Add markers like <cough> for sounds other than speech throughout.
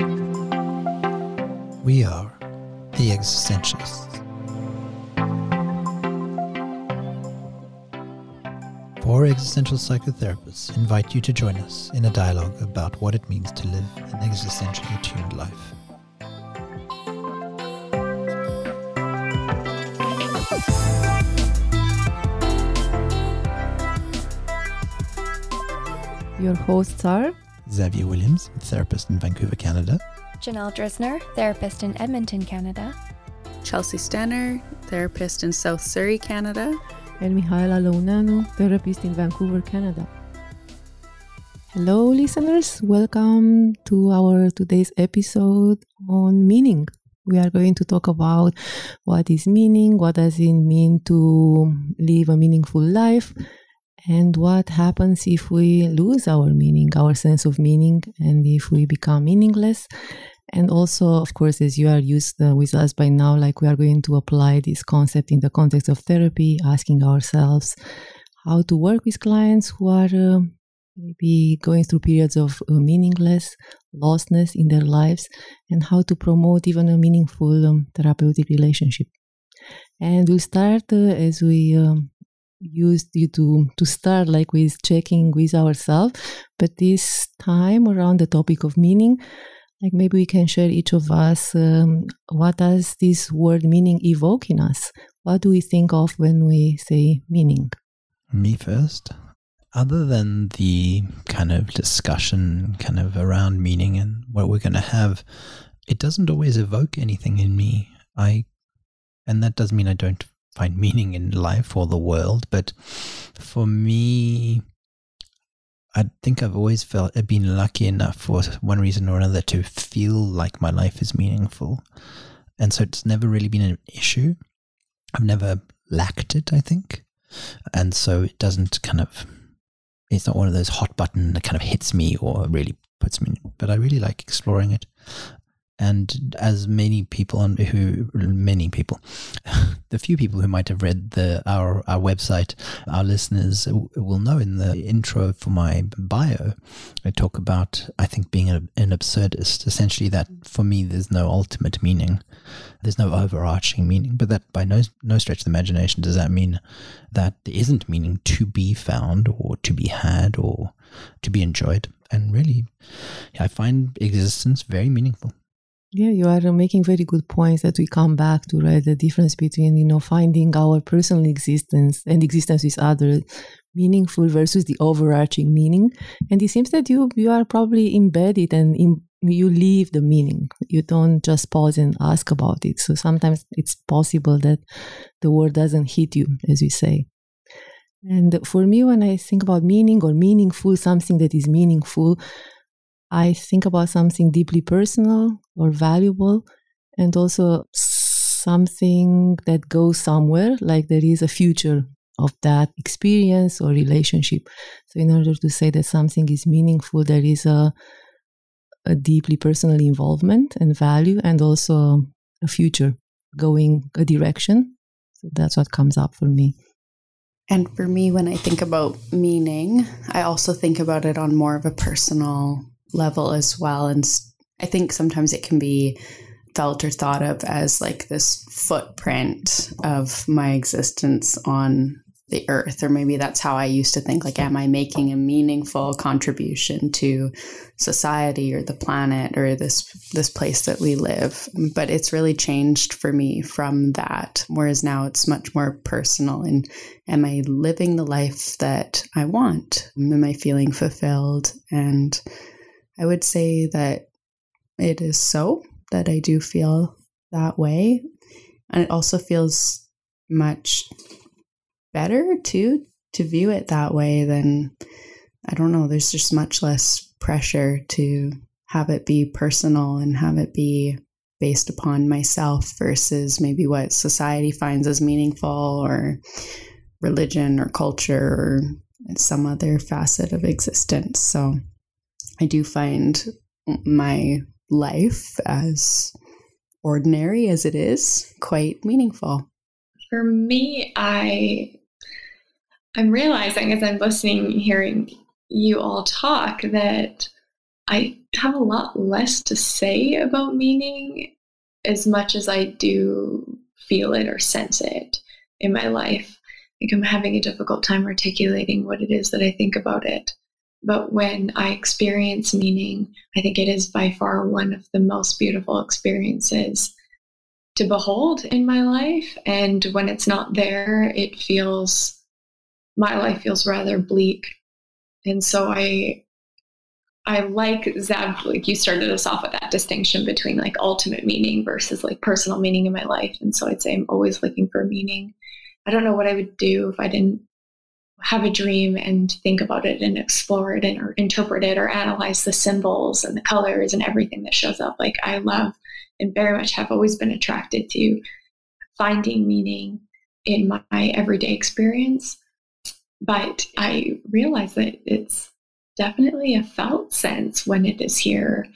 We are the existentialists. Four existential psychotherapists invite you to join us in a dialogue about what it means to live an existentially tuned life. Your hosts are Xavier Williams, therapist in Vancouver, Canada. Janelle Drisner, therapist in Edmonton, Canada. Chelsea Stenner, therapist in South Surrey, Canada. and Mihaela Launanu, therapist in Vancouver, Canada. Hello, listeners. Welcome to our today's episode on meaning. We are going to talk about what is meaning, what does it mean to live a meaningful life, and what happens if we lose our meaning, our sense of meaning, and if we become meaningless. And also, of course, as you are used uh, with us by now, like we are going to apply this concept in the context of therapy, asking ourselves how to work with clients who are uh, maybe going through periods of uh, meaningless, lostness in their lives, and how to promote even a meaningful um, therapeutic relationship. And we'll start uh, as we um, used you to to start like with checking with ourselves but this time around the topic of meaning like maybe we can share each of us um, what does this word meaning evoke in us what do we think of when we say meaning Me first. Other than the kind of discussion kind of around meaning and what we're going to have, it doesn't always evoke anything in me. I, and that doesn't mean I don't find meaning in life or the world, but for me, I think I've always felt I've been lucky enough for one reason or another to feel like my life is meaningful. And so it's never really been an issue. I've never lacked it, I think. And so it doesn't kind of, it's not one of those hot button that kind of hits me or really puts me, but I really like exploring it. And as many people on who, many people, <laughs> the few people who might have read the our our website, our listeners will know in the intro for my bio, I talk about I think being an, an absurdist. Essentially, that for me there's no ultimate meaning, there's no overarching meaning. But that by no no stretch of the imagination does that mean that there isn't meaning to be found or to be had or to be enjoyed. And really, I find existence very meaningful. Yeah, you are making very good points that we come back to, right? The difference between, you know, finding our personal existence and existence with others meaningful versus the overarching meaning. And it seems that you you are probably embedded and in, you leave the meaning. You don't just pause and ask about it. So sometimes it's possible that the word doesn't hit you, as we say. And for me, when I think about meaning or meaningful, something that is meaningful, I think about something deeply personal or valuable, and also something that goes somewhere, like there is a future of that experience or relationship. So, in order to say that something is meaningful, there is a, a deeply personal involvement and value, and also a future going a direction. So, that's what comes up for me. And for me, when I think about meaning, I also think about it on more of a personal level as well. And I think sometimes it can be felt or thought of as like this footprint of my existence on the earth. Or maybe that's how i used to think like am i making a meaningful contribution to society or the planet or this this place that we live? But it's really changed for me from that whereas now it's much more personal. And am i living the life that i want? Am i feeling fulfilled? And i would say that it is so that i do feel that way. And it also feels much better too to view it that way than i don't know there's just much less pressure to have it be personal and have it be based upon myself versus maybe what society finds as meaningful or religion or culture or some other facet of existence. So i do find my life as ordinary as it is quite meaningful for me i I'm realizing as I'm listening, hearing you all talk, that I have a lot less to say about meaning as much as I do feel it or sense it in my life. Like I'm having a difficult time articulating what it is that I think about it. But when I experience meaning, I think it is by far one of the most beautiful experiences to behold in my life. And when it's not there, it feels, my life feels rather bleak. And so I, I like Xav, like you started us off with that distinction between like ultimate meaning versus like personal meaning in my life. And so I'd say I'm always looking for meaning. I don't know what I would do if I didn't have a dream and think about it and explore it and or interpret it or analyze the symbols and the colors and everything that shows up. Like I love and very much have always been attracted to finding meaning in my everyday experience. But I realize that it's definitely a felt sense when it is here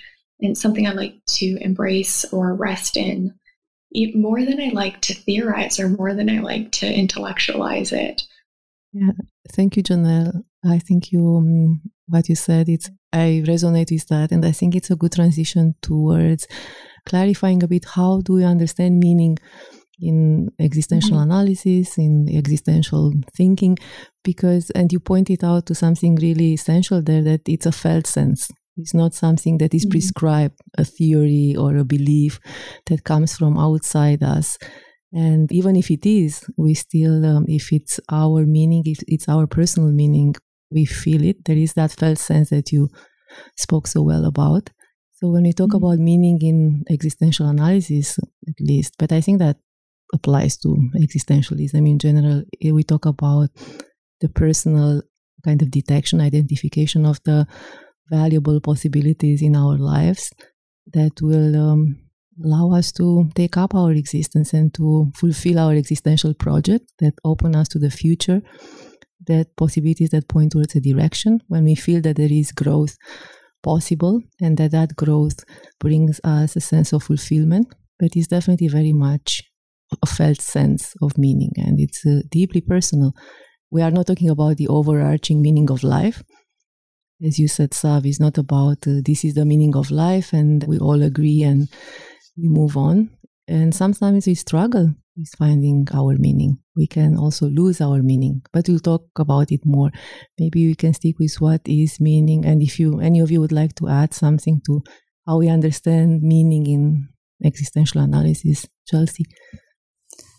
and something I like to embrace or rest in more than I like to theorize or more than I like to intellectualize it. Yeah, thank you, Janelle. I think you um, what you said. It's I resonate with that, and I think it's a good transition towards clarifying a bit how do we understand meaning in existential mm-hmm. analysis, in existential thinking, because and you pointed out to something really essential there that it's a felt sense. It's not something that is mm-hmm. prescribed, a theory or a belief that comes from outside us. And even if it is, we still, um, if it's our meaning, if it's our personal meaning, we feel it. There is that felt sense that you spoke so well about. So when we talk mm-hmm. about meaning in existential analysis, at least, but I think that applies to existentialism in general, we talk about the personal kind of detection, identification of the valuable possibilities in our lives that will um, allow us to take up our existence and to fulfill our existential project that open us to the future that possibilities that point towards a direction. When we feel that there is growth possible and that that growth brings us a sense of fulfillment but it's definitely very much a felt sense of meaning and it's uh, deeply personal. We are not talking about the overarching meaning of life. As you said Xav is not about uh, this is the meaning of life and we all agree and we move on. And sometimes we struggle with finding our meaning. We can also lose our meaning, but we'll talk about it more. Maybe we can stick with what is meaning. And if you, any of you would like to add something to how we understand meaning in existential analysis, Chelsea.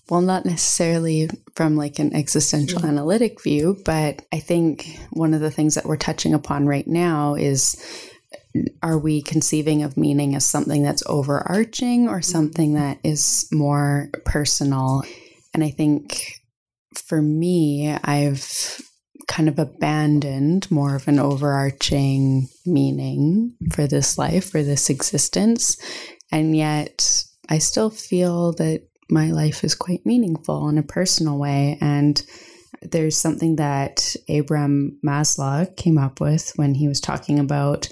Well, not necessarily from like an existential yeah. analytic view, but I think one of the things that we're touching upon right now is are we conceiving of meaning as something that's overarching or mm-hmm. something that is more personal? And I think for me, I've kind of abandoned more of an overarching meaning for this life, for this existence. And yet I still feel that my life is quite meaningful in a personal way. And there's something that Abraham Maslow came up with when he was talking about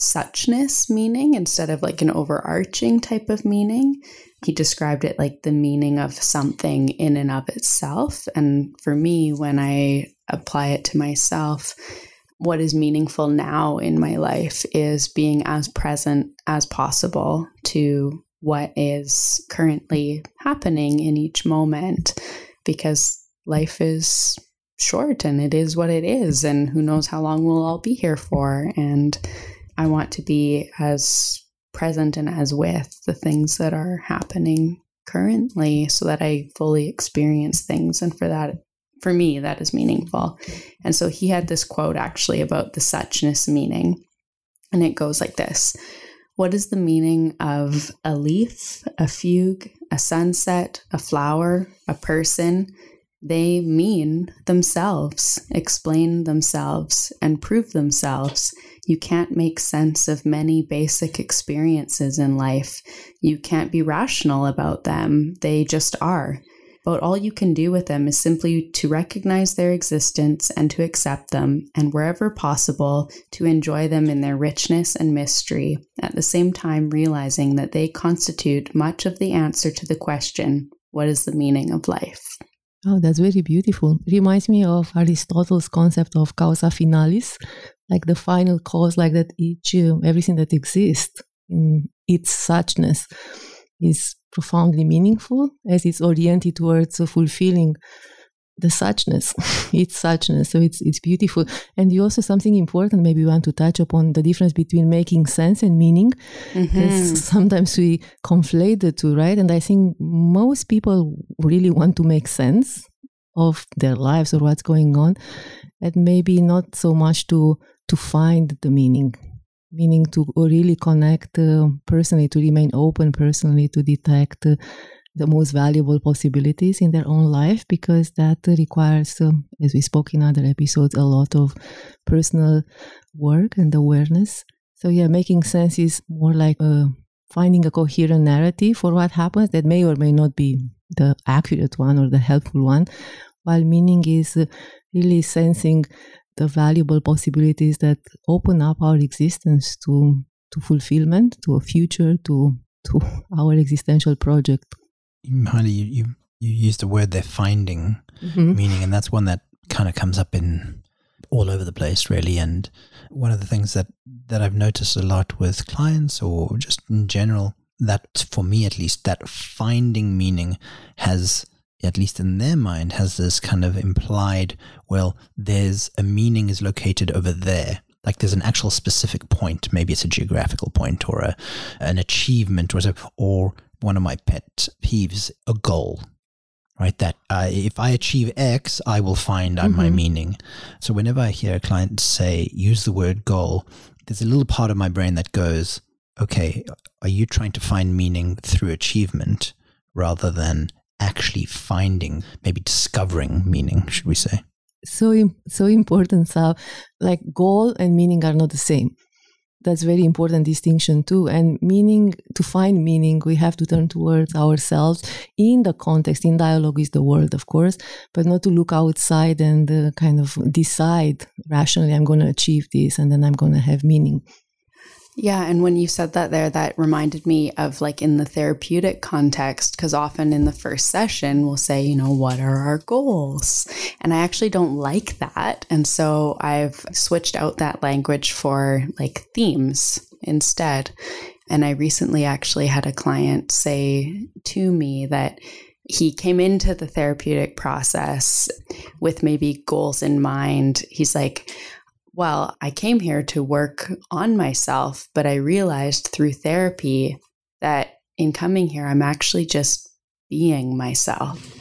suchness meaning instead of like an overarching type of meaning. He described it like the meaning of something in and of itself. And for me, when I apply it to myself, what is meaningful now in my life is being as present as possible to what is currently happening in each moment because life is short and it is what it is and who knows how long we'll all be here for and I want to be as present and as with the things that are happening currently so that I fully experience things. And for that, for me, that is meaningful. And so he had this quote actually about the suchness meaning. And it goes like this What is the meaning of a leaf, a fugue, a sunset, a flower, a person? They mean themselves, explain themselves, and prove themselves. You can't make sense of many basic experiences in life. You can't be rational about them. They just are. But all you can do with them is simply to recognize their existence and to accept them, and wherever possible, to enjoy them in their richness and mystery, at the same time realizing that they constitute much of the answer to the question what is the meaning of life? Oh, that's very beautiful. Reminds me of Aristotle's concept of causa finalis, like the final cause, like that each, uh, everything that exists in its suchness is profoundly meaningful as it's oriented towards fulfilling the suchness <laughs> it's suchness. So it's it's beautiful. And you also something important maybe you want to touch upon the difference between making sense and meaning. Mm-hmm. sometimes we conflate the two right? And i think most people really want to make sense of their lives or what's going on and maybe not so much to to find the meaning meaning to really connect uh, personally to remain open personally to detect uh, the most valuable possibilities in their own life because that requires, um, as we spoke in other episodes, a lot of personal work and awareness. So, yeah, making sense is more like uh, finding a coherent narrative for what happens that may or may not be the accurate one or the helpful one, while meaning is uh, really sensing the valuable possibilities that open up our existence to to fulfillment, to a future, to to <laughs> our existential project. Heidi, you, you, you used the word they're finding mm-hmm. meaning, and that's one that kind of comes up in all over the place, really. And one of the things that, that I've noticed a lot with clients or just in general, that for me at least, that finding meaning has, at least in their mind, has this kind of implied, well, there's a meaning is located over there. Like there's an actual specific point. Maybe it's a geographical point or a an achievement or or one of my pet peeves a goal right? That uh, if i achieve x i will find mm-hmm. my meaning. So whenever i hear a client say use the word goal there's a little part of my brain that goes okay are you trying to find meaning through achievement rather than actually finding maybe discovering meaning should we say? So so important so like goal and meaning are not the same. That's very important distinction too. And meaning to find meaning we have to turn towards ourselves in the context in dialogue with the world of course but not to look outside and uh, kind of decide rationally i'm going to achieve this and then i'm going to have meaning yeah. And when you said that there, that reminded me of like in the therapeutic context, because often in the first session, we'll say, you know, what are our goals? And I actually don't like that. And so I've switched out that language for like themes instead. And I recently actually had a client say to me that he came into the therapeutic process with maybe goals in mind. He's like, well, I came here to work on myself, but I realized through therapy that in coming here, I'm actually just being myself.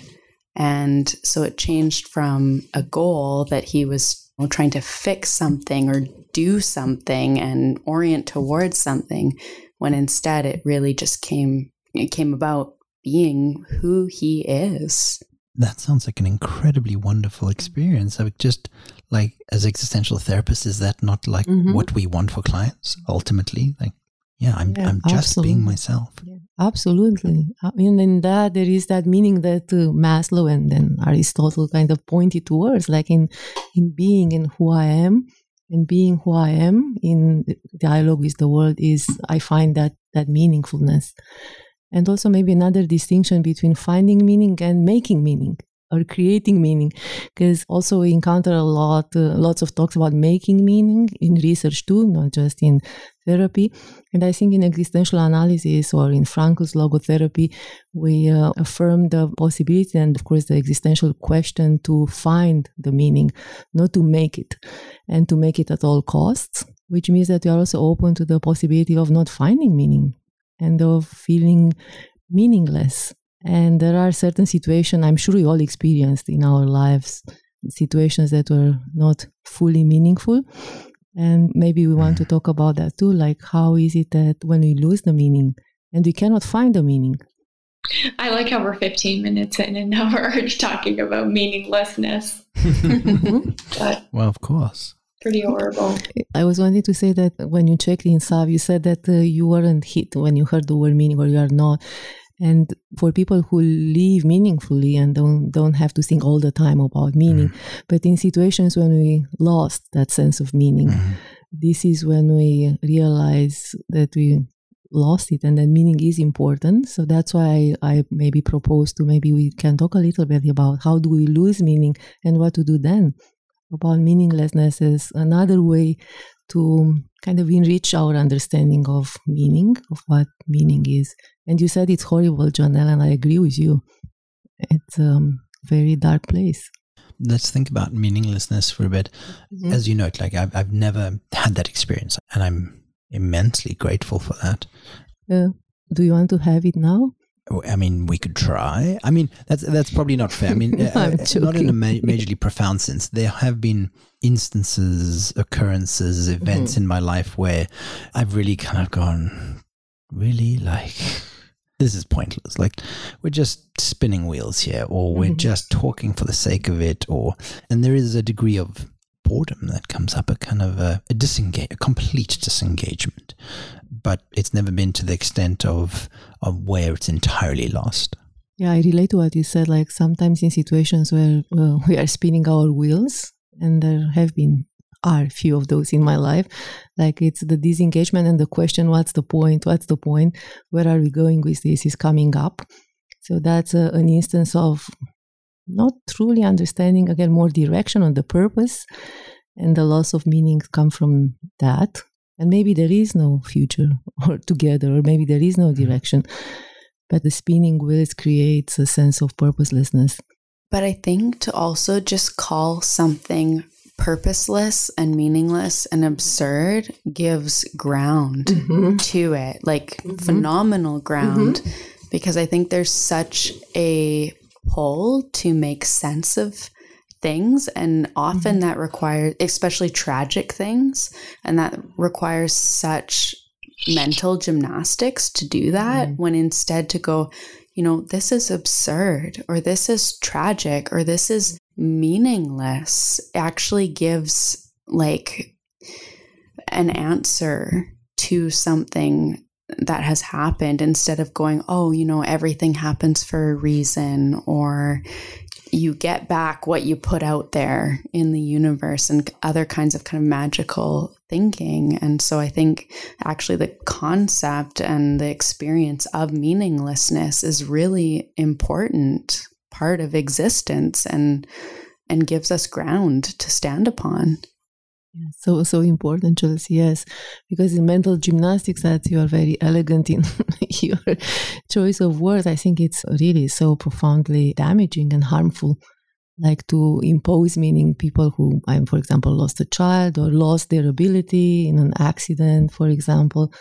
And so it changed from a goal that he was trying to fix something or do something and orient towards something, when instead it really just came it came about being who he is. That sounds like an incredibly wonderful experience. I would just like as existential therapists, is that not like mm-hmm. what we want for clients ultimately? Like, yeah, I'm yeah, I'm just absolutely. being myself. Yeah, absolutely. And in that there is that meaning that uh, Maslow and then Aristotle kind of pointed towards, like in in being and who I am and being who I am in dialogue with the world is I find that that meaningfulness. And also maybe another distinction between finding meaning and making meaning or creating meaning because also we encounter a lot uh, lots of talks about making meaning in research too not just in therapy. And i think in existential analysis or in frankl's logotherapy we uh, affirm the possibility and of course the existential question to find the meaning not to make it and to make it at all costs which means that we are also open to the possibility of not finding meaning and of feeling meaningless and there are certain situations I'm sure we all experienced in our lives, situations that were not fully meaningful. And maybe we want to talk about that too. Like, how is it that when we lose the meaning and we cannot find the meaning? I like how we're 15 minutes in and now we're already talking about meaninglessness. but well, of course. Pretty horrible. I was wanting to say that when you checked in Xav, you said that uh, you weren't hit when you heard the word meaning or you are not. And for people who live meaningfully and don't don't have to think all the time about meaning, mm. but in situations when we lost that sense of meaning, mm. this is when we realize that we lost it and that meaning is important. So that's why I, I maybe propose to maybe we can talk a little bit about how do we lose meaning and what to do then about meaninglessness as another way to kind of enrich our understanding of meaning, of what meaning is. And you said it's horrible, Janelle, and I agree with you. It's a very dark place. Let's think about meaninglessness for a bit. Mm-hmm. As you note, like I've, I've never had that experience, and I'm immensely grateful for that. Uh, do you want to have it now? I mean, we could try. I mean, that's that's probably not fair. I mean, <laughs> uh, not in a ma- <laughs> majorly profound sense. There have been instances, occurrences, events mm-hmm. in my life where I've really kind of gone, really like <laughs> this is pointless. Like we're just spinning wheels here, or we're mm-hmm. just talking for the sake of it, or and there is a degree of boredom that comes up, a kind of a, a disengage, a complete disengagement. But it's never been to the extent of of where it's entirely lost. Yeah, I relate to what you said. Like sometimes in situations where well, <laughs> we are spinning our wheels, and there have been are few of those in my life. Like it's the disengagement and the question, what's the point? What's the point? Where are we going with this? Is coming up. So that's a, an instance of not truly understanding again more direction on the purpose and the loss of meaning come from that and maybe there is no future <laughs> or together or maybe there is no mm-hmm. direction but the spinning wheels creates a sense of purposelessness but i think to also just call something purposeless and meaningless and absurd gives ground mm-hmm. to it like mm-hmm. phenomenal ground mm-hmm. because i think there's such a pull to make sense of things and often mm-hmm. that requires especially tragic things and that requires such mental gymnastics to do that mm-hmm. when instead to go you know this is absurd or this is tragic or this is meaningless actually gives like an answer to something that has happened instead of going, oh, you know, everything happens for a reason, or you get back what you put out there in the universe and other kinds of kind of magical thinking. And so I think actually the concept and the experience of meaninglessness is really important part of existence and and gives us ground to stand upon. So so important, Chelsea. Yes, because in mental gymnastics, that you are very elegant in <laughs> your choice of words. I think it's really so profoundly damaging and harmful. Like to impose meaning, people who, I'm, for example, lost a child or lost their ability in an accident, for example,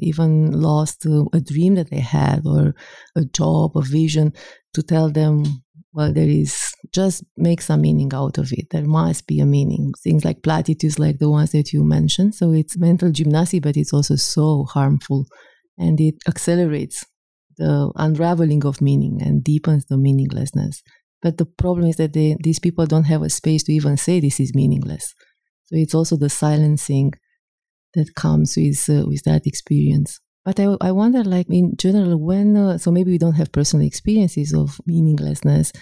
even lost uh, a dream that they had or a job, a vision, to tell them well, there is just make some meaning out of it. There must be a meaning. Things like platitudes, like the ones that you mentioned. So it's mental gymnastics, but it's also so harmful and it accelerates the unraveling of meaning and deepens the meaninglessness. But the problem is that they, these people don't have a space to even say this is meaningless. So it's also the silencing that comes with uh, with that experience. But I, I wonder, like in general, when, uh, so maybe we don't have personal experiences of meaninglessness,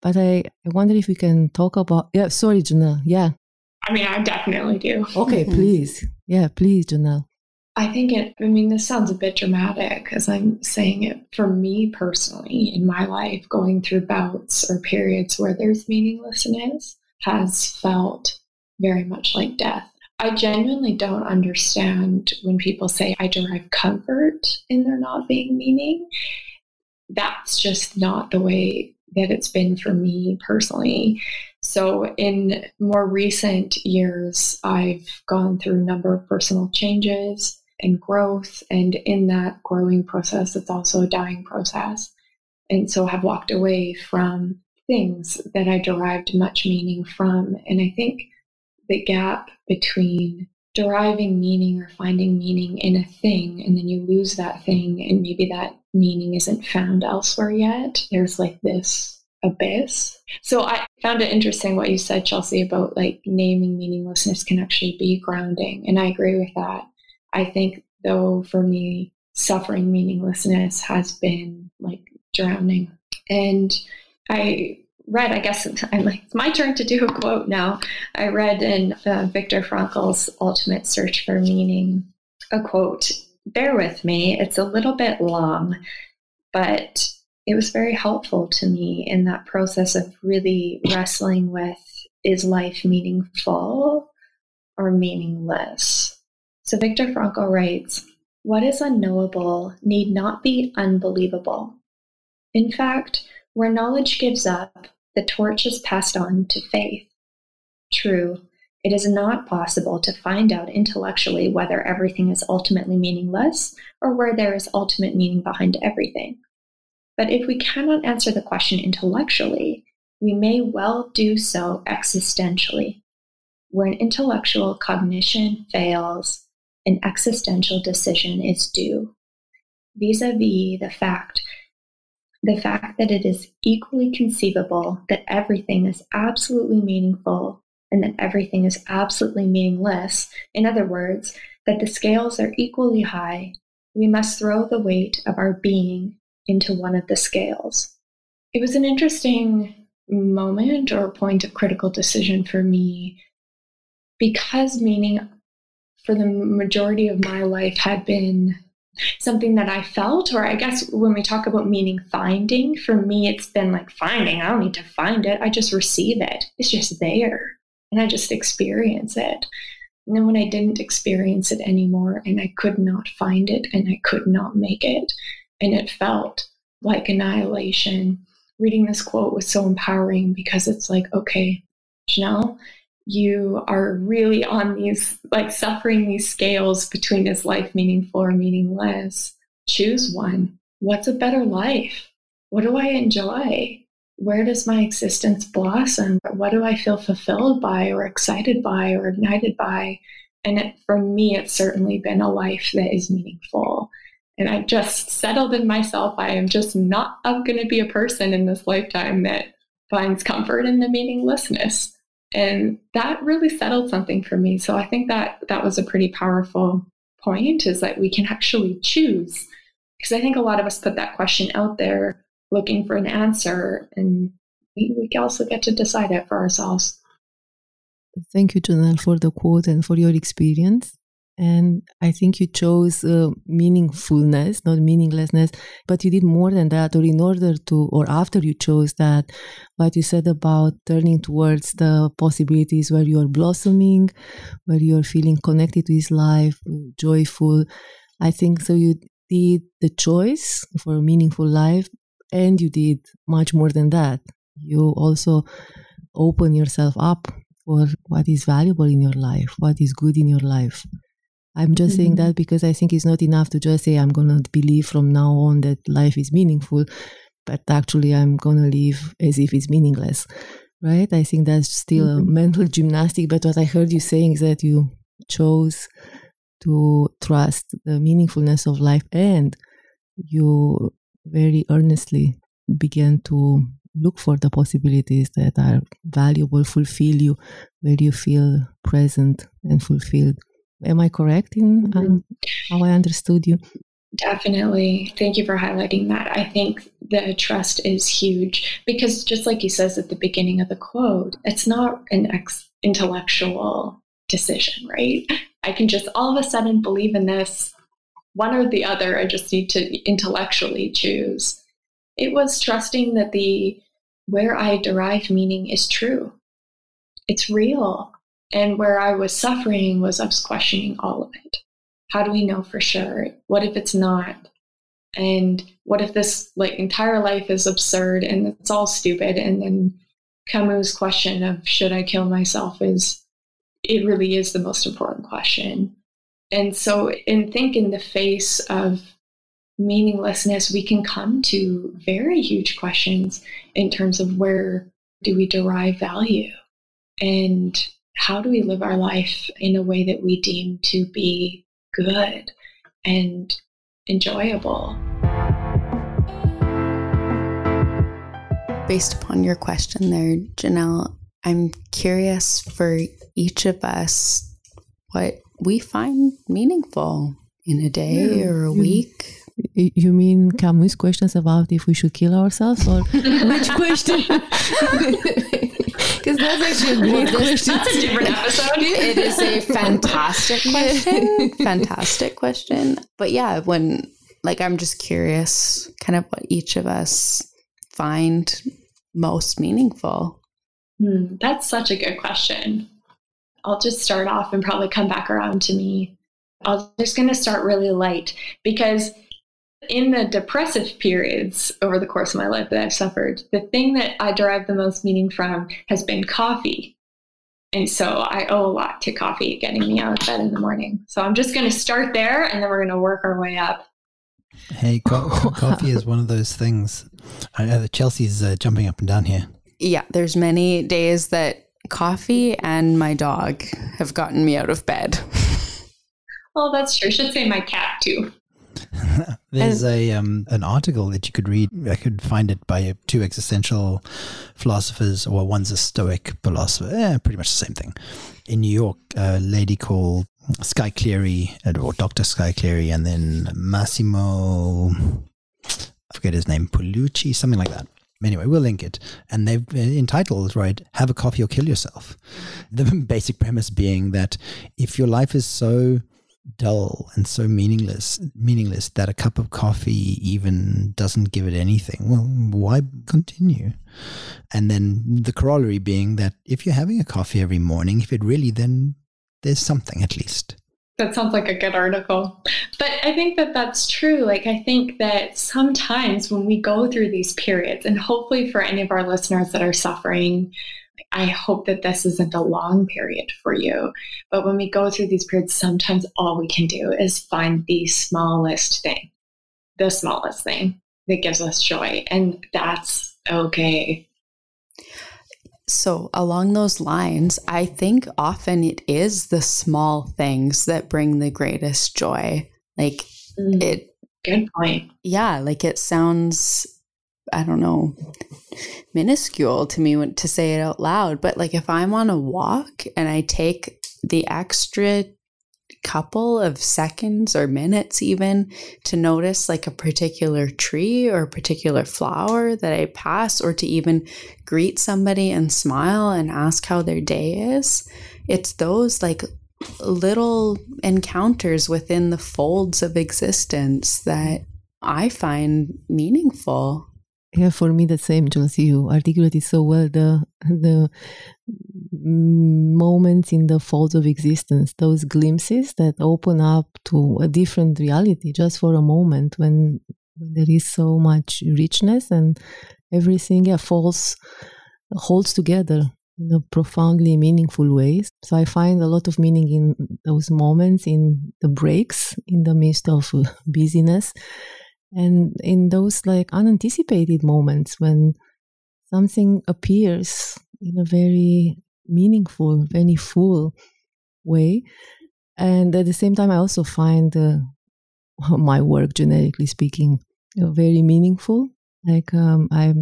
but I, I wonder if we can talk about, yeah, sorry, Janelle. Yeah. I mean, I definitely do. Okay, please. Yeah, please, Janelle. I think it, I mean, this sounds a bit dramatic as I'm saying it for me personally in my life, going through bouts or periods where there's meaninglessness has felt very much like death. I genuinely don't understand when people say I derive comfort in there not being meaning. That's just not the way that it's been for me personally. So, in more recent years, I've gone through a number of personal changes and growth. And in that growing process, it's also a dying process. And so, have walked away from things that I derived much meaning from. And I think the gap between deriving meaning or finding meaning in a thing and then you lose that thing and maybe that meaning isn't found elsewhere yet. There's like this abyss. So i found it interesting what you said chelsea about like naming meaninglessness can actually be grounding and i agree with that. I think though for me suffering meaninglessness has been like drowning. And i read, I guess <laughs> I'm like, it's my turn to do a quote now. I read in uh, Viktor Frankl's Ultimate Search for Meaning a quote. Bear with me, it's a little bit long, but it was very helpful to me in that process of really wrestling with is life meaningful or meaningless? So Viktor Frankl writes, What is unknowable need not be unbelievable. In fact, where knowledge gives up, the torch is passed on to faith. True, it is not possible to find out intellectually whether everything is ultimately meaningless or where there is ultimate meaning behind everything. But if we cannot answer the question intellectually, we may well do so existentially. Where an intellectual cognition fails, an existential decision is due. Vis a vis the fact the fact that it is equally conceivable that everything is absolutely meaningful and that everything is absolutely meaningless, in other words, that the scales are equally high, we must throw the weight of our being into one of the scales. It was an interesting moment or point of critical decision for me because meaning for the majority of my life had been something that I felt, or I guess when we talk about meaning finding, for me, it's been like finding. I don't need to find it, I just receive it. It's just there, and I just experience it. And then when I didn't experience it anymore, and I could not find it, and I could not make it, and it felt like annihilation. Reading this quote was so empowering because it's like, okay, Janelle, you are really on these, like suffering these scales between is life meaningful or meaningless. Choose one. What's a better life? What do I enjoy? Where does my existence blossom? What do I feel fulfilled by, or excited by, or ignited by? And it, for me, it's certainly been a life that is meaningful. And I've just settled in myself. I am just not going to be a person in this lifetime that finds comfort in the meaninglessness and that really settled something for me. So i think that that was a pretty powerful point is that we can actually choose. Because i think a lot of us put that question out there looking for an answer and we, we also get to decide it for ourselves. Thank you janelle for the quote and for your experience and I think you chose uh, meaningfulness, not meaninglessness, but you did more than that, or in order to, or after you chose that, what you said about turning towards the possibilities where you are blossoming, where you are feeling connected to his life, joyful. I think so. You did the choice for a meaningful life, and you did much more than that. You also open yourself up for what is valuable in your life, what is good in your life. I'm just mm-hmm. saying that because I think it's not enough to just say, I'm going to believe from now on that life is meaningful, but actually I'm going to live as if it's meaningless. Right? I think that's still mm-hmm. a mental <laughs> gymnastic. But what I heard you saying is that you chose to trust the meaningfulness of life and you very earnestly began to look for the possibilities that are valuable, fulfill you, where you feel present and fulfilled. Am I correct in um, mm-hmm. how I understood you? Definitely. Thank you for highlighting that. I think the trust is huge because, just like he says at the beginning of the quote, it's not an ex- intellectual decision, right? I can just all of a sudden believe in this, one or the other. I just need to intellectually choose. It was trusting that the where I derive meaning is true. It's real. And where I was suffering was I was questioning all of it. How do we know for sure? What if it's not? And what if this like entire life is absurd and it's all stupid? And then Camus' question of should I kill myself is it really is the most important question. And so in think in the face of meaninglessness, we can come to very huge questions in terms of where do we derive value? And how do we live our life in a way that we deem to be good and enjoyable? Based upon your question there, Janelle, I'm curious for each of us what we find meaningful in a day yeah. or a week. You mean Camus' questions about if we should kill ourselves or <laughs> which question? <laughs> Because that's actually a great question. That's a different episode. it is a fantastic <laughs> question. fantastic question. But yeah, when like I'm just curious kind of what each of us find most meaningful. Hmm, that's such a good question. I'll just start off and probably come back around to me. I'm just going to start really light because in the depressive periods over the course of my life that I've suffered, the thing that I derive the most meaning from has been coffee. And so I owe a lot to coffee getting me out of bed in the morning. So I'm just going to start there and then we're going to work our way up. Hey, co- <laughs> coffee is one of those things. I know Chelsea's uh, jumping up and down here. Yeah, there's many days that coffee and my dog have gotten me out of bed. <laughs> oh, that's true. I should say my cat too. <laughs> There's a um, an article that you could read. I could find it by two existential philosophers. Well, one's a Stoic philosopher, eh, pretty much the same thing. In New York, a lady called Skye Cleary, or Dr. Skye Cleary, and then Massimo, I forget his name, Pigliucci, something like that. Anyway, we'll link it. And they've uh, entitled, right, Have a Coffee or Kill Yourself. The <laughs> basic premise being that if your life is so dull and so meaningless meaningless that a cup of coffee even doesn't give it anything. Well why continue? And then the corollary being that if you're having a coffee every morning if it really then there's something at least. That sounds like a good article. But i think that that's true. Like i think that sometimes when we go through these periods and hopefully for any of our listeners that are suffering I hope that this isn't a long period for you. But when we go through these periods, sometimes all we can do is find the smallest thing, the smallest thing that gives us joy. And that's okay. So, along those lines, I think often it is the small things that bring the greatest joy. Like mm, it. Good point. Yeah. Like it sounds I don't know, minuscule to me to say it out loud. But like if I'm on a walk and I take the extra couple of seconds or minutes even to notice like a particular tree or a particular flower that I pass or to even greet somebody and smile and ask how their day is. It's those like little encounters within the folds of existence that I find meaningful. Yeah, for me the same, Chelsea. You articulated so well the the moments in the folds of existence, those glimpses that open up to a different reality just for a moment when, there is so much richness and everything yeah, falls holds together in a profoundly meaningful ways. So I find a lot of meaning in those moments, in the breaks, in the midst of uh, busyness and in those like unanticipated moments when something appears in a very meaningful, very full way. And at the same time, I also find uh, <laughs> my work, generically speaking, very meaningful. Like um, I,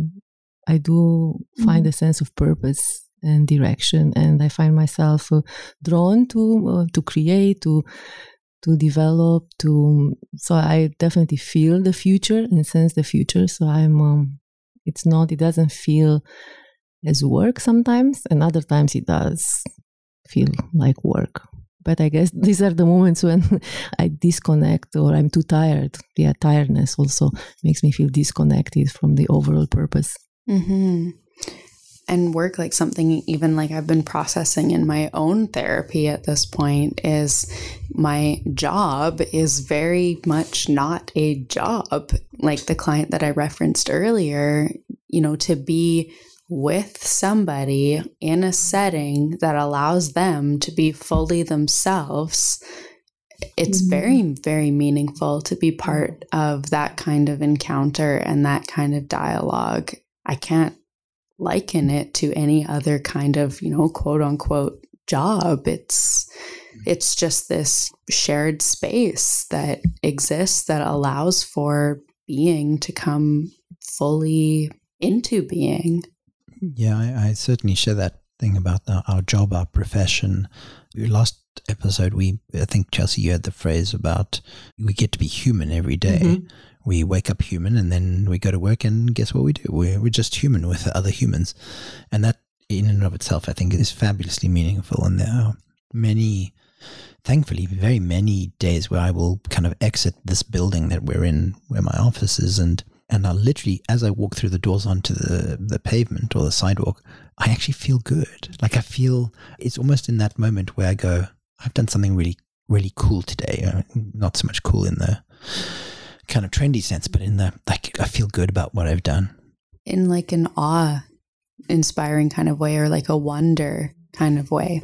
I do find mm-hmm. a sense of purpose and direction, and I find myself uh, drawn to uh, to create, to to develop to so i definitely feel the future and sense the future. So i'm um, it's not it doesn't feel as work sometimes and other times it does feel like work. But i guess <laughs> these are the moments when <laughs> i disconnect or i'm too tired. Yeah tiredness also makes me feel disconnected from the overall purpose. Mm-hmm and work like something even like I've been processing in my own therapy at this point is my job is very much not a job like the client that I referenced earlier you know to be with somebody in a setting that allows them to be fully themselves it's mm-hmm. very very meaningful to be part of that kind of encounter and that kind of dialogue I can't liken it to any other kind of, you know, quote unquote job. It's it's just this shared space that exists that allows for being to come fully into being. Yeah, I, I certainly share that thing about the, our job, our profession. Last episode, we I think Chelsea, you had the phrase about we get to be human every day. Mm-hmm we wake up human and then we go to work and guess what we do? We're, we're just human with other humans. And that in and of itself, I think is fabulously meaningful. And there are many thankfully very many days where I will kind of exit this building that we're in, where my office is, and and I literally, as I walk through the doors onto the the pavement or the sidewalk, I actually feel good. Like I feel it's almost in that moment where I go, I've done something really really cool today. Uh, not so much cool in the kind of trendy sense, but in the like I feel good about what I've done. In like an awe inspiring kind of way or like a wonder kind of way.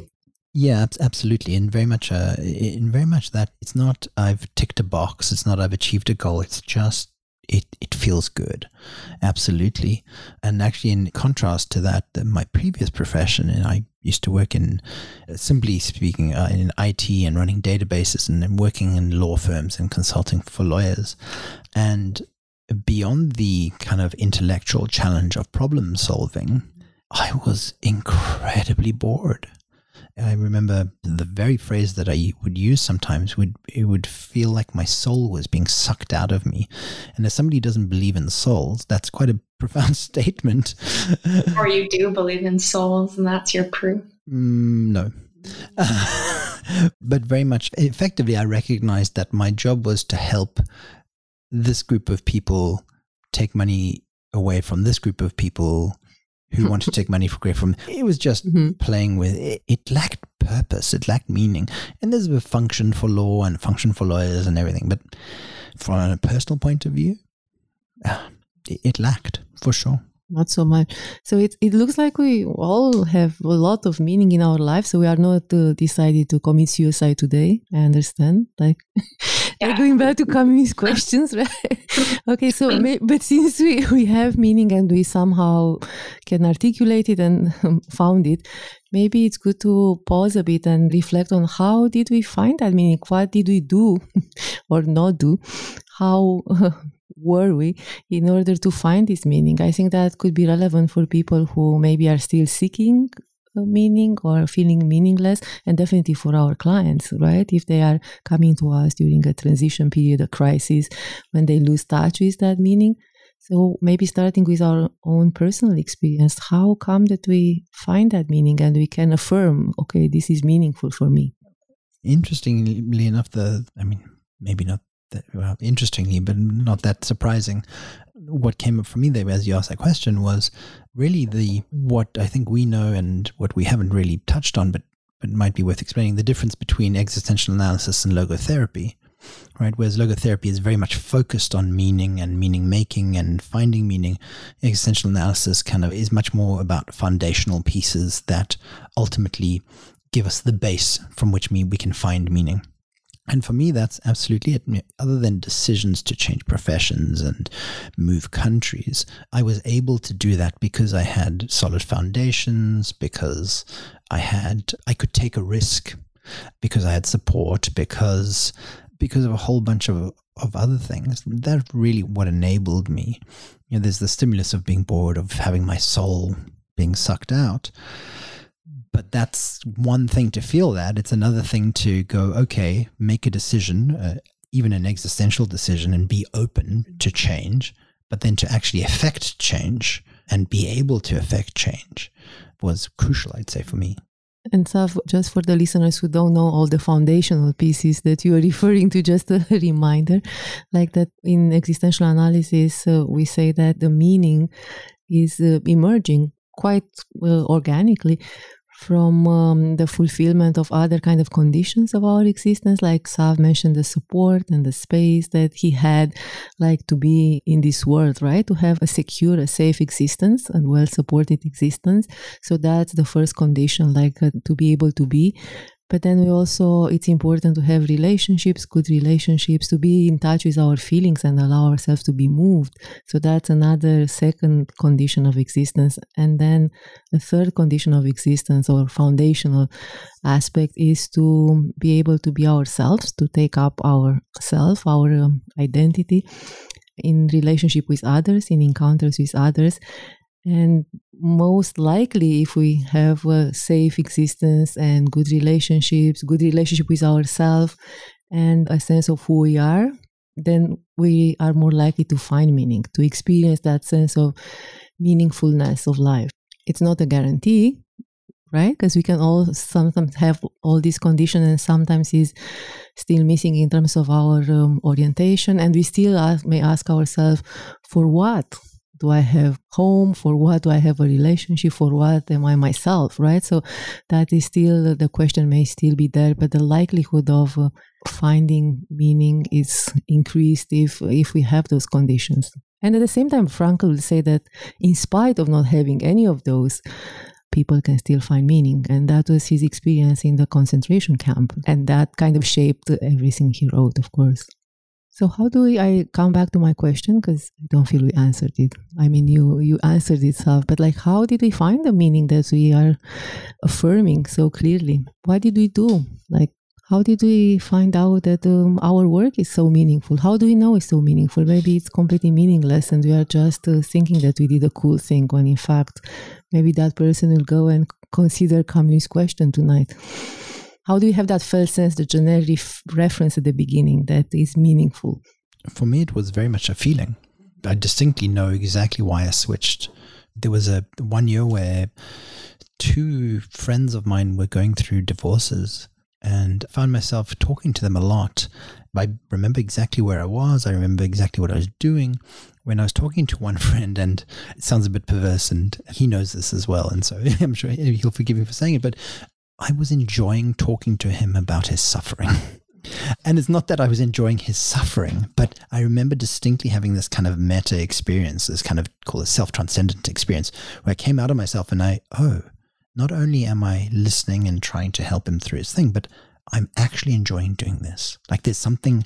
Yeah, absolutely, and very much, uh, in very much that it's not I've ticked a box, it's not I've achieved a goal. It's just it it feels good, absolutely. And actually, in contrast to that, my previous profession, and I used to work in, simply speaking, uh, in IT and running databases and, and working in law firms and consulting for lawyers, and beyond the kind of intellectual challenge of problem solving, I was incredibly bored. I remember the very phrase that I would use sometimes would it would feel like my soul was being sucked out of me. And as somebody who doesn't believe in souls, that's quite a profound <laughs> statement. or you do believe in souls, and that's your proof. Mm, no. <laughs> but very much effectively, I recognized that my job was to help this group of people take money away from this group of people who wanted to take money for great from it was just <laughs> mm-hmm. playing with it, it lacked purpose it lacked meaning and there's a function for law and function for lawyers and everything but from a personal point of view uh, it, it lacked for sure not so much. So it it looks like we all have a lot of meaning in our life. So we are not uh, decided to commit suicide today. I understand. Like, <laughs> yeah. going back to Camus' <laughs> questions, right? <laughs> okay, so but since we we have meaning and we somehow can articulate it and found it, maybe it's good to pause a bit and reflect on how did we find that meaning? What did we do or not do? How were we in order to find this meaning? I think that could be relevant for people who maybe are still seeking uh, meaning or feeling meaningless and definitely for our clients right? If they are coming to us during a transition period a crisis when they lose touch with that meaning. So maybe starting with our own personal experience how come that we find that meaning and we can affirm okay this is meaningful for me? Interestingly enough the i mean maybe not well, interestingly, but not that surprising, what came up for me there as you asked that question was really the what I think we know and what we haven't really touched on, but but might be worth explaining the difference between existential analysis and logotherapy. Right, whereas logotherapy is very much focused on meaning and meaning making and finding meaning, existential analysis kind of is much more about foundational pieces that ultimately give us the base from which we can find meaning. And for me, that's absolutely it. Other than decisions to change professions and move countries, I was able to do that because I had solid foundations, because I had, I could take a risk, because I had support, because, because of a whole bunch of, of other things. That really what enabled me. You know, there's the stimulus of being bored, of having my soul being sucked out but that's one thing to feel that. It's another thing to go, okay, make a decision, uh, even an existential decision, and be open to change, but then to actually affect change and be able to affect change was crucial, I'd say, for me. And so, just for the listeners who don't know all the foundational pieces that you are <laughs> referring to, just a <laughs> reminder like that in existential analysis, uh, we say that the meaning is uh, emerging quite uh, organically from um, the fulfillment of other kind of conditions of our existence like Xav mentioned the support and the space that he had like to be in this world right? To have a secure a safe existence and well supported existence. So that's the first condition like uh, to be able to be but then we also it's important to have relationships good relationships to be in touch with our feelings and allow ourselves to be moved. So that's another second condition of existence. And then a third condition of existence or foundational aspect is to be able to be ourselves to take up our self our um, identity in relationship with others in encounters with others and most likely, if we have a safe existence and good relationships, good relationship with ourselves, and a sense of who we are, then we are more likely to find meaning, to experience that sense of meaningfulness of life. It's not a guarantee, right? Because we can all sometimes have all these conditions and sometimes is still missing in terms of our um, orientation. And we still ask, may ask ourselves, for what? Do I have home? For what do I have a relationship? For what am I myself? Right. So that is still the question may still be there, but the likelihood of uh, finding meaning is increased if if we have those conditions. And at the same time, Frankl will say that in spite of not having any of those, people can still find meaning. And that was his experience in the concentration camp. And that kind of shaped everything he wrote, of course. So how do we, I come back to my question because I don't feel we answered it. I mean, you you answered itself, but like, how did we find the meaning that we are affirming so clearly? What did we do? Like, how did we find out that um, our work is so meaningful? How do we know it's so meaningful? Maybe it's completely meaningless, and we are just uh, thinking that we did a cool thing when in fact, maybe that person will go and consider Camus' question tonight. How do you have that first sense, the generic reference at the beginning that is meaningful? For me, it was very much a feeling. I distinctly know exactly why I switched. There was a one year where two friends of mine were going through divorces and I found myself talking to them a lot. I remember exactly where I was. I remember exactly what I was doing when I was talking to one <laughs> friend, and it sounds a bit perverse, and he knows this as well. And so <laughs> I'm sure he'll forgive me for saying it, but I was enjoying talking to him about his suffering. <laughs> And it's not that I was enjoying his suffering, but I remember distinctly having this kind of meta experience, this kind of call it self transcendent experience, where I came out of myself and I, oh, not only am I listening and trying to help him through his thing, but I'm actually enjoying doing this. Like there's something,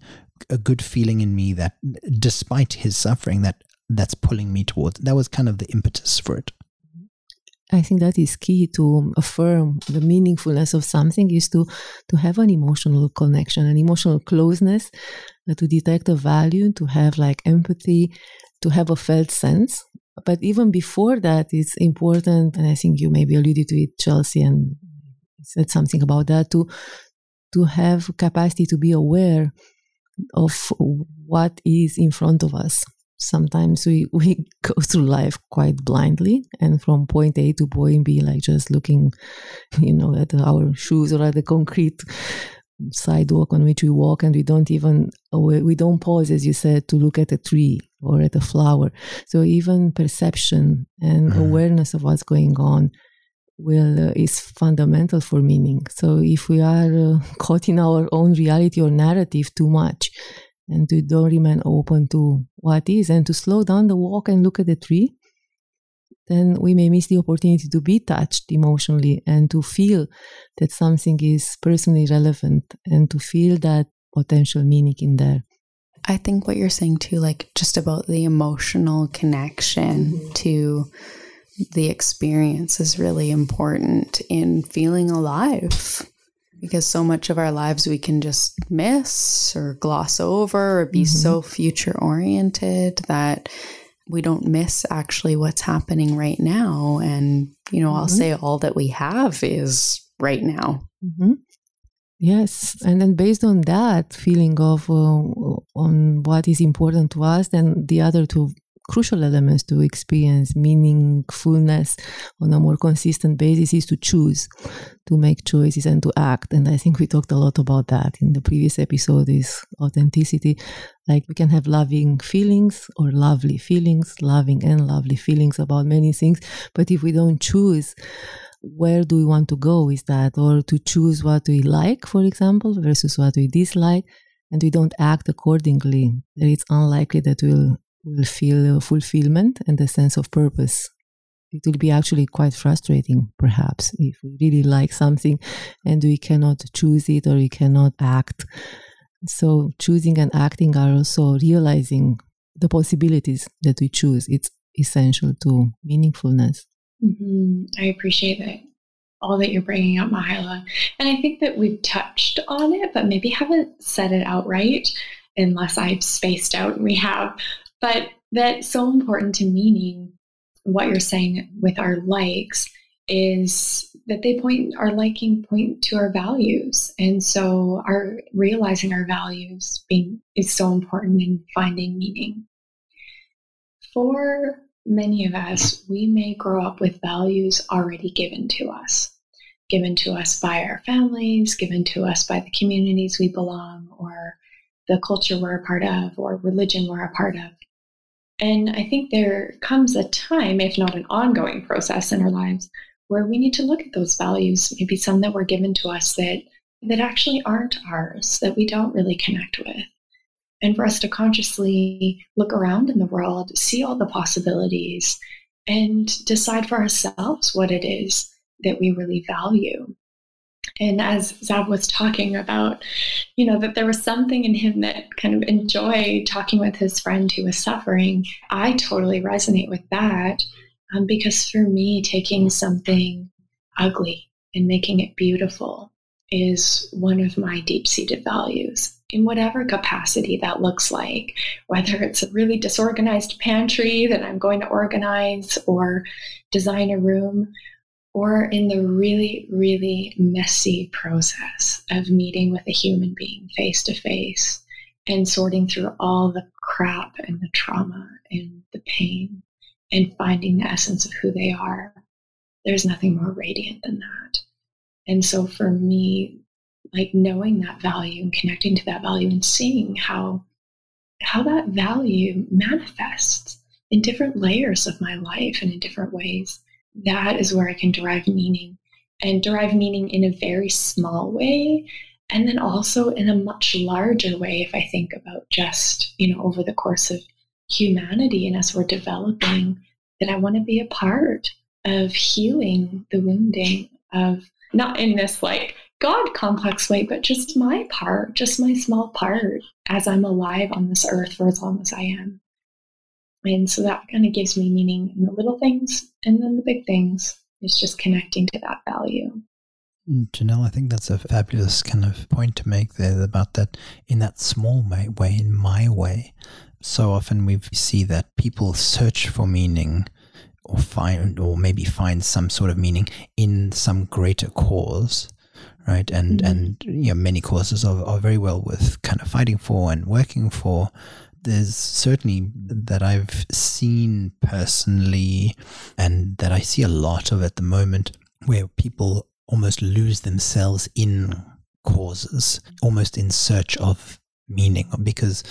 a good feeling in me that despite his suffering, that that's pulling me towards, that was kind of the impetus for it. I think that is key to affirm the meaningfulness of something is to to have an emotional connection, an emotional closeness, uh, to detect a value, to have like empathy, to have a felt sense. But even before that, it's important, and I think you maybe alluded to it, Chelsea, and said something about that to to have capacity to be aware of what is in front of us sometimes we, <laughs> we go through life quite blindly and from point A to point B, like just looking, you know, at our shoes or at the concrete sidewalk on which we walk and we don't even we don't pause as you said to look at a tree or at a flower so even perception and mm. awareness of what's going on will uh, is fundamental for meaning so if we are uh, <laughs> caught in our own reality or narrative too much and to don't remain open to what is and to slow down the walk and look at the tree, then we may miss the opportunity to be touched emotionally and to feel that something is personally relevant and to feel that potential meaning in there. I think what you're saying too, like just about the emotional connection mm-hmm. to the experience is really important in feeling alive because so much of our lives we can just miss or gloss over or be mm-hmm. so future oriented that we don't miss actually what's happening right now. And, you know, mm-hmm. I'll say all that we have is right now. Mm-hmm. Yes, and then based on that feeling of uh, on what is important to us, then the other two crucial elements to experience meaningfulness on a more consistent basis is to choose, to make choices and to act. And I think we talked a lot about that in the previous episode is authenticity. Like we can have loving feelings or lovely feelings, loving and lovely feelings about many things. But if we don't choose, where do we want to go with that or to choose what we like for example versus what we dislike and we don't act accordingly it's unlikely that we'll will feel fulfillment and a sense of purpose. It will be actually quite frustrating, perhaps, if we really like something and we cannot choose it or we cannot act. So, choosing and acting are also realizing the possibilities that we choose. It's essential to meaningfulness. Mm-hmm. I appreciate that all that you're bringing up, Mihaela. And I think that we've touched on it, but maybe haven't said it outright unless I've spaced out and we have. But that's so important to meaning what you're saying with our likes is that they point our liking point to our values and so our realizing our values being is so important in finding meaning for many of us we may grow up with values already given to us given to us by our families, given to us by the communities we belong, or the culture we're a part of, or religion we're a part of. And I think there comes a time, if not an ongoing process in our lives, where we need to look at those values, maybe some that were given to us that that actually aren't ours, that we don't really connect with. And for us to consciously look around in the world, see all the possibilities, and decide for ourselves what it is that we really value. And as Xav was talking about, you know, that there was something in him that kind of enjoyed talking with his friend who was suffering, I totally resonate with that um, because for me, taking something ugly and making it beautiful is one of my deep seated values. In whatever capacity that looks like, whether it's a really disorganized pantry that I'm going to organize or design a room, or in the really, really messy process of meeting with a human being face to face and sorting through all the crap and the trauma and the pain and finding the essence of who they are. There's nothing more radiant than that. And so for me, like knowing that value and connecting to that value and seeing how how that value manifests in different layers of my life and in different ways that is where I can derive meaning and derive meaning in a very small way. And then also in a much larger way, if I think about just, you know, over the course of humanity and as we're developing, that I want to be a part of healing the wounding of not in this like God complex way, but just my part, just my small part as I'm alive on this earth for as long as I am. And so that kind of gives me meaning in the little things and then the big things is just connecting to that value. Mm, Janelle, I think that's a fabulous kind of point to make there about that in that small way, in my way. So often we see that people search for meaning or find, or maybe find some sort of meaning in some greater cause right? And mm-hmm. and you know many causes are, are very well worth kind of fighting for and working for, there's certainly that I've seen personally and that I see a lot of at the moment where people almost lose themselves in causes, almost in search of meaning. Because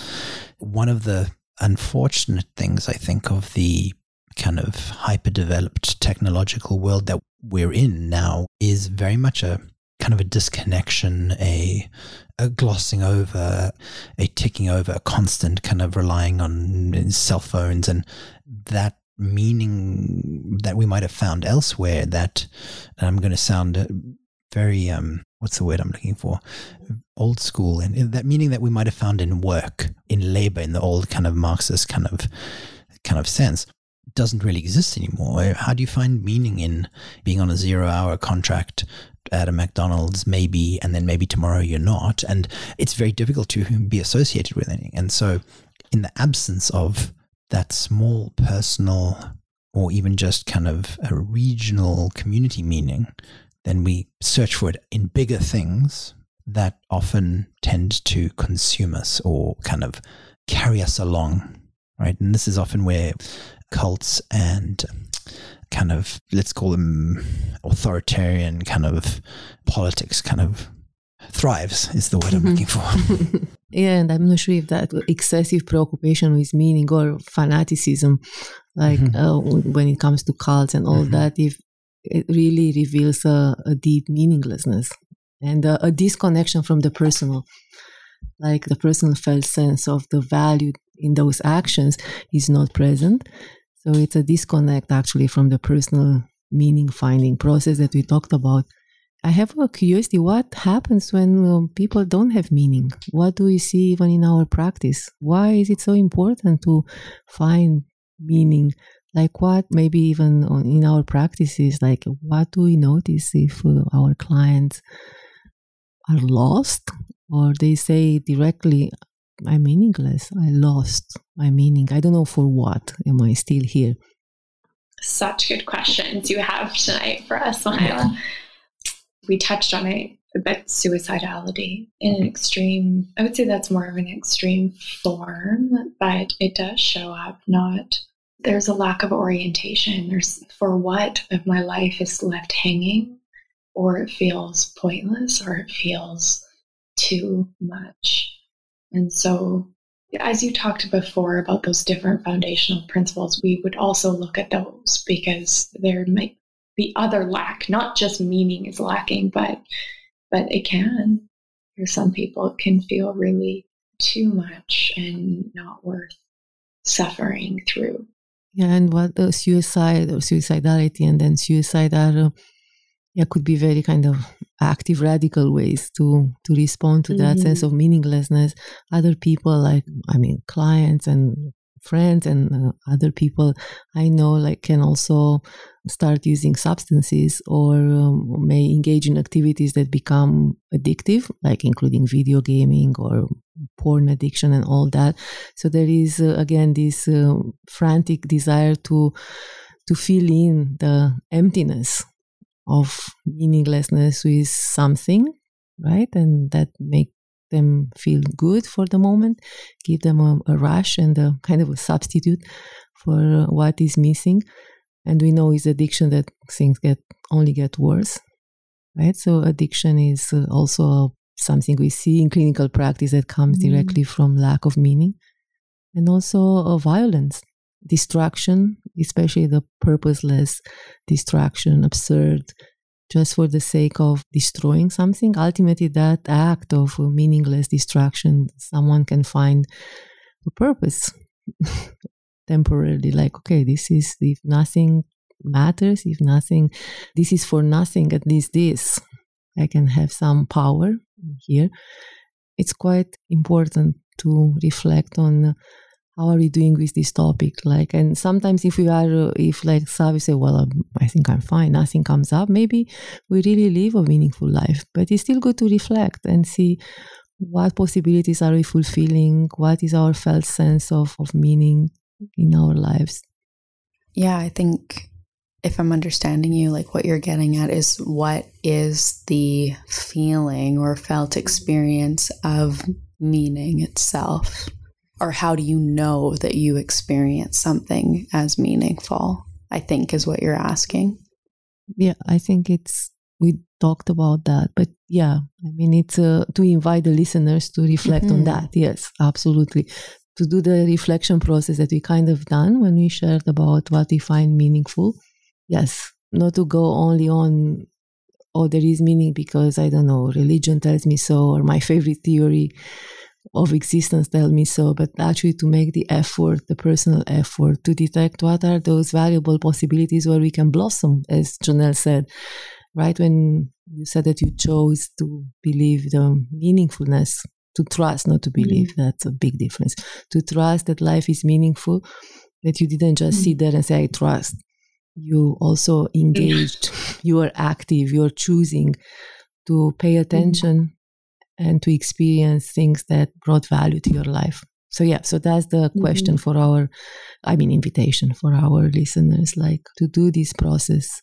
one of the unfortunate things I think of the kind of hyper developed technological world that we're in now is very much a kind of a disconnection, a, a glossing over, a ticking over, a constant kind of relying on cell phones and that meaning that we might have found elsewhere that I'm going to sound very um what's the word I'm looking for old school and that meaning that we might have found in work in labor in the old kind of Marxist kind of kind of sense doesn't really exist anymore. How do you find meaning in being on a zero hour contract at a McDonald's, maybe, and then maybe tomorrow you're not? And it's very difficult to be associated with anything. And so, in the absence of that small personal or even just kind of a regional community meaning, then we search for it in bigger things that often tend to consume us or kind of carry us along right? And this is often where cults and kind of let's call them authoritarian kind of politics kind of thrives is the word I'm looking for. <laughs> <laughs> yeah, and I'm not sure if that excessive preoccupation with meaning or fanaticism, like mm-hmm. uh, when it comes to cults and all mm-hmm. that, if it really reveals a, a deep meaninglessness and a, a disconnection from the personal, like the personal felt sense of the value in those actions is not present so it's a disconnect actually from the personal meaning finding process that we talked about. I have a curiosity what happens when um, people don't have meaning? What do we see even in our practice? Why is it so important to find meaning? Like, what maybe even in our practices, like, what do we notice if uh, our clients are lost or they say directly, I'm meaningless. I lost my meaning. I don't know for what am I still here. Such good questions you have tonight for us, Mihaela. We touched on it a bit suicidality in an mm-hmm. extreme, I would say that's more of an extreme form, but it does show up not there's a lack of orientation. There's for what of my life is left hanging or it feels pointless or it feels too much. And so, as you talked before about those different foundational principles, we would also look at those because there might be other lack, not just meaning is lacking, but but it can. For some people, it can feel really too much and not worth suffering through. Yeah, and what the suicide or suicidality and then uh, yeah, could be very kind of active, radical ways to to respond to that mm-hmm. sense of meaninglessness. Other people, like I mean, clients and friends and uh, other people I know, like can also start using substances or um, may engage in activities that become addictive, like including video gaming or porn addiction and all that. So there is uh, again this uh, frantic desire to to fill in the emptiness of meaninglessness with something, right? And that make them feel good for the moment, give them a, a rush and a kind of a substitute for what is missing. And we know is addiction that things get only get worse right? So addiction is uh, also something we see in clinical practice that comes mm directly from lack of meaning and also uh, violence distraction especially the purposeless distraction absurd just for the sake of destroying something. Ultimately that act of meaningless distraction someone can find a purpose <laughs> temporarily like okay this is if nothing matters if nothing this is for nothing at least this i can have some power here. It's quite important to reflect on how are we doing with this topic like and sometimes if we are if like Savi say well um, i think i'm fine nothing comes up maybe we really live a meaningful life but it's still good to reflect and see what possibilities are we fulfilling what is our felt sense of, of meaning in our lives. Yeah, I think if I'm understanding you, like what you're getting at is what is the feeling or felt experience of meaning itself? Or how do you know that you experience something as meaningful? I think is what you're asking. Yeah, I think it's, we talked about that, but yeah, I mean, it's uh, to invite the listeners to reflect mm-hmm. on that. Yes, absolutely to do the reflection process that we kind of done when we shared about what we find meaningful. Yes, not to go only on, oh, there is meaning because I don't know, religion tells me so, or my favorite theory of existence tell me so, but actually to make the effort, the personal effort to detect what are those valuable possibilities where we can blossom, as Janelle said, right? When you said that you chose to believe the meaningfulness to trust, not to believe. Mm-hmm. That's a big difference. To trust that life is meaningful, that you didn't just mm-hmm. sit there and say, I trust. You also <laughs> engaged, you are active, you're choosing to pay mm-hmm. attention mm-hmm. And to experience things that brought value to your life. So, yeah, so that's the question mm-hmm. for our, I mean, invitation for our listeners, like to do this process.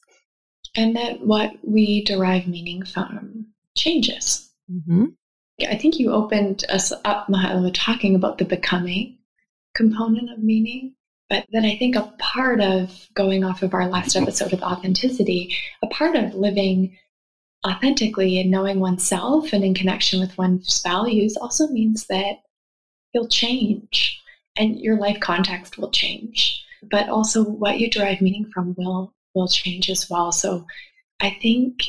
And that what we derive meaning from changes. Mm-hmm. I think you opened us up, Mihaela, talking about the becoming component of meaning. But then I think a part of going off of our last episode of authenticity, a part of living authentically and knowing oneself and in connection with one's values also means that you'll change and your life context will change. But also what you derive meaning from will will change as well. So I think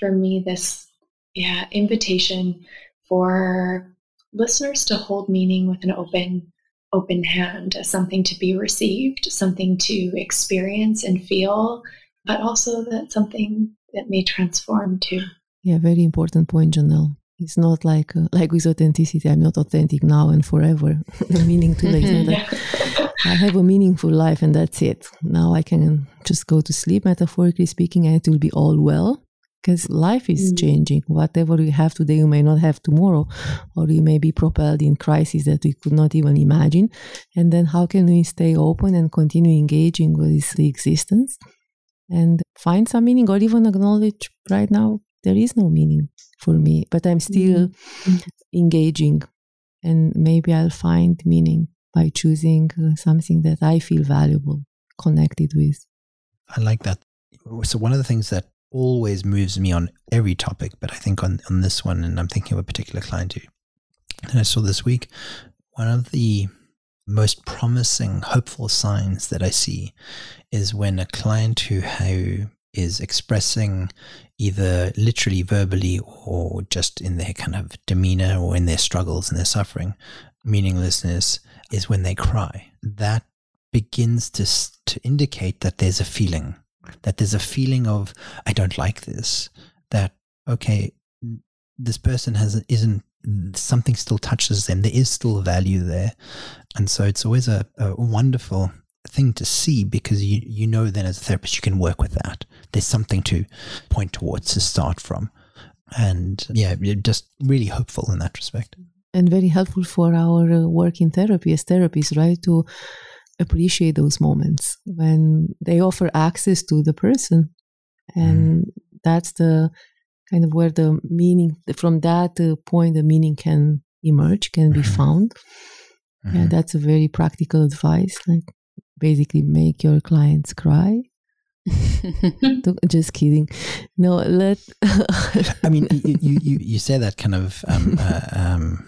for me this yeah, invitation for listeners to hold meaning with an open open hand as something to be received, something to experience and feel, but also that something that may transform too. Yeah, very important point, Janelle. It's not like uh, like with authenticity. I'm not authentic now and forever. <laughs> the meaning to like mm-hmm. I have a meaningful life and that's it. Now I can just go to sleep, metaphorically speaking, and it will be all well because life is mm. changing. Whatever you have today, you may not have tomorrow, or you may be propelled in crises that we could not even imagine. And then, how can we stay open and continue engaging with the existence and find some meaning, or even acknowledge right now there is no meaning for me, but I'm still mm. engaging, and maybe I'll find meaning by choosing uh, something that I feel valuable, connected with. I like that. So, one of the things that always moves me on every topic, but I think on, on this one, and I'm thinking of a particular client who, and I saw this week, one of the most promising, hopeful signs that I see is when a client who, who is expressing either literally verbally or just in their kind of demeanor or in their struggles and their suffering, meaninglessness is when they cry. That begins to, to indicate that there's a feeling, that there's a feeling of, I don't like this, that, okay, this person has isn't something still touches them. There is still value there. And so it's always a, a wonderful thing to see because you, you know then as a therapist you can work with that. There's something to point towards to start from. And yeah, just really hopeful in that respect. And very helpful for our uh, work in therapy as therapists, right? To appreciate those moments when they offer access to the person. And mm. that's the kind of where the meaning, from that uh, point, the meaning can emerge, can be mm-hmm. found. Mm-hmm. Yeah, that's a very practical advice. Like basically make your clients cry. <laughs> Just kidding. No, let. I mean, you, you you say that kind of um, uh, um,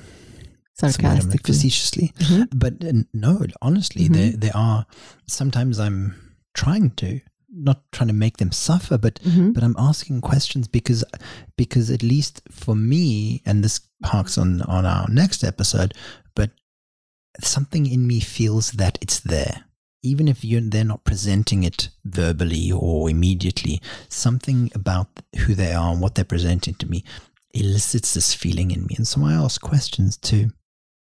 sarcastically, facetiously, mm-hmm. but uh, no, honestly, mm-hmm. there there are sometimes I'm trying to not trying to make them suffer, but mm-hmm. but I'm asking questions because because at least for me, and this harks on on our next episode, but something in me feels that it's there even if you they're not presenting it verbally or immediately, something about who they are and what they're presenting to me elicits this feeling in me. And so I ask questions to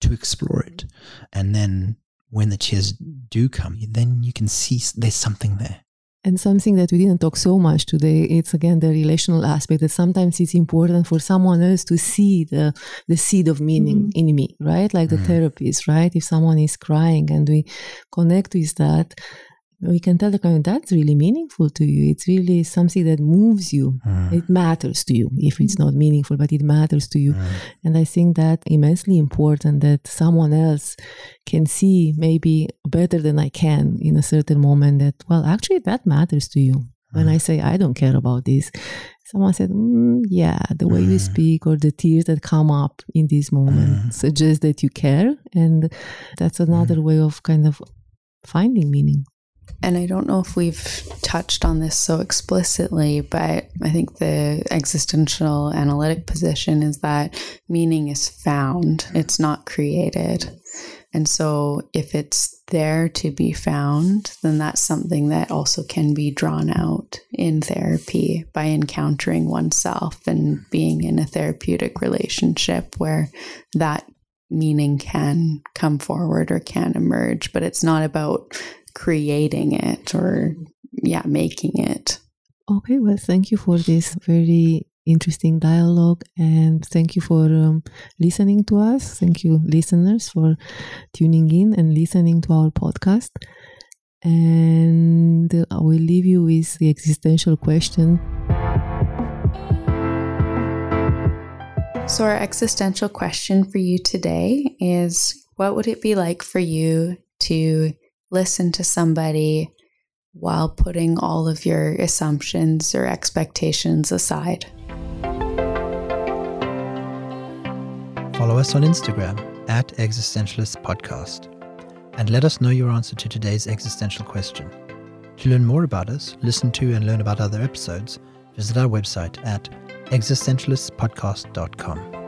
to explore it. And then when the tears do come, then you can see there's something there. And something that we didn't talk so much today, it's again the relational aspect that sometimes it's important for someone else to see the the seed of meaning mm-hmm. in me, right? Like the mm-hmm. therapist, right? If someone is crying and we connect with that, we can tell the client that's really meaningful to you. It's really something that moves you. Mm. It matters to you if it's not meaningful, but it matters to you. Mm. And I think that immensely important that someone else can see maybe better than I can in a certain moment that, well, actually that matters to you. Mm. When I say I don't care about this, someone said, mm, yeah, the way you mm. speak or the tears that come up in this moment mm. suggest that you care. And that's another way of kind of finding meaning and I don't know if we've touched on this so explicitly, but I think the existential analytic position is that meaning is found, it's not created. And so if it's there to be found, then that's something that also can be drawn out in therapy by encountering oneself and being in a therapeutic relationship where that meaning can come forward or can emerge. But it's not about creating it or yeah making it. Okay well thank you for this very interesting dialogue and thank you for um, listening to us. Thank you listeners for tuning in and listening to our podcast. And i will leave you with the existential question. So our existential question for you today is what would it be like for you to listen to somebody while putting all of your assumptions or expectations aside. Follow us on Instagram at Existentialist Podcast and let us know your answer to today's existential question. To learn more about us, listen to and learn about other episodes, visit our website at existentialistpodcast.com.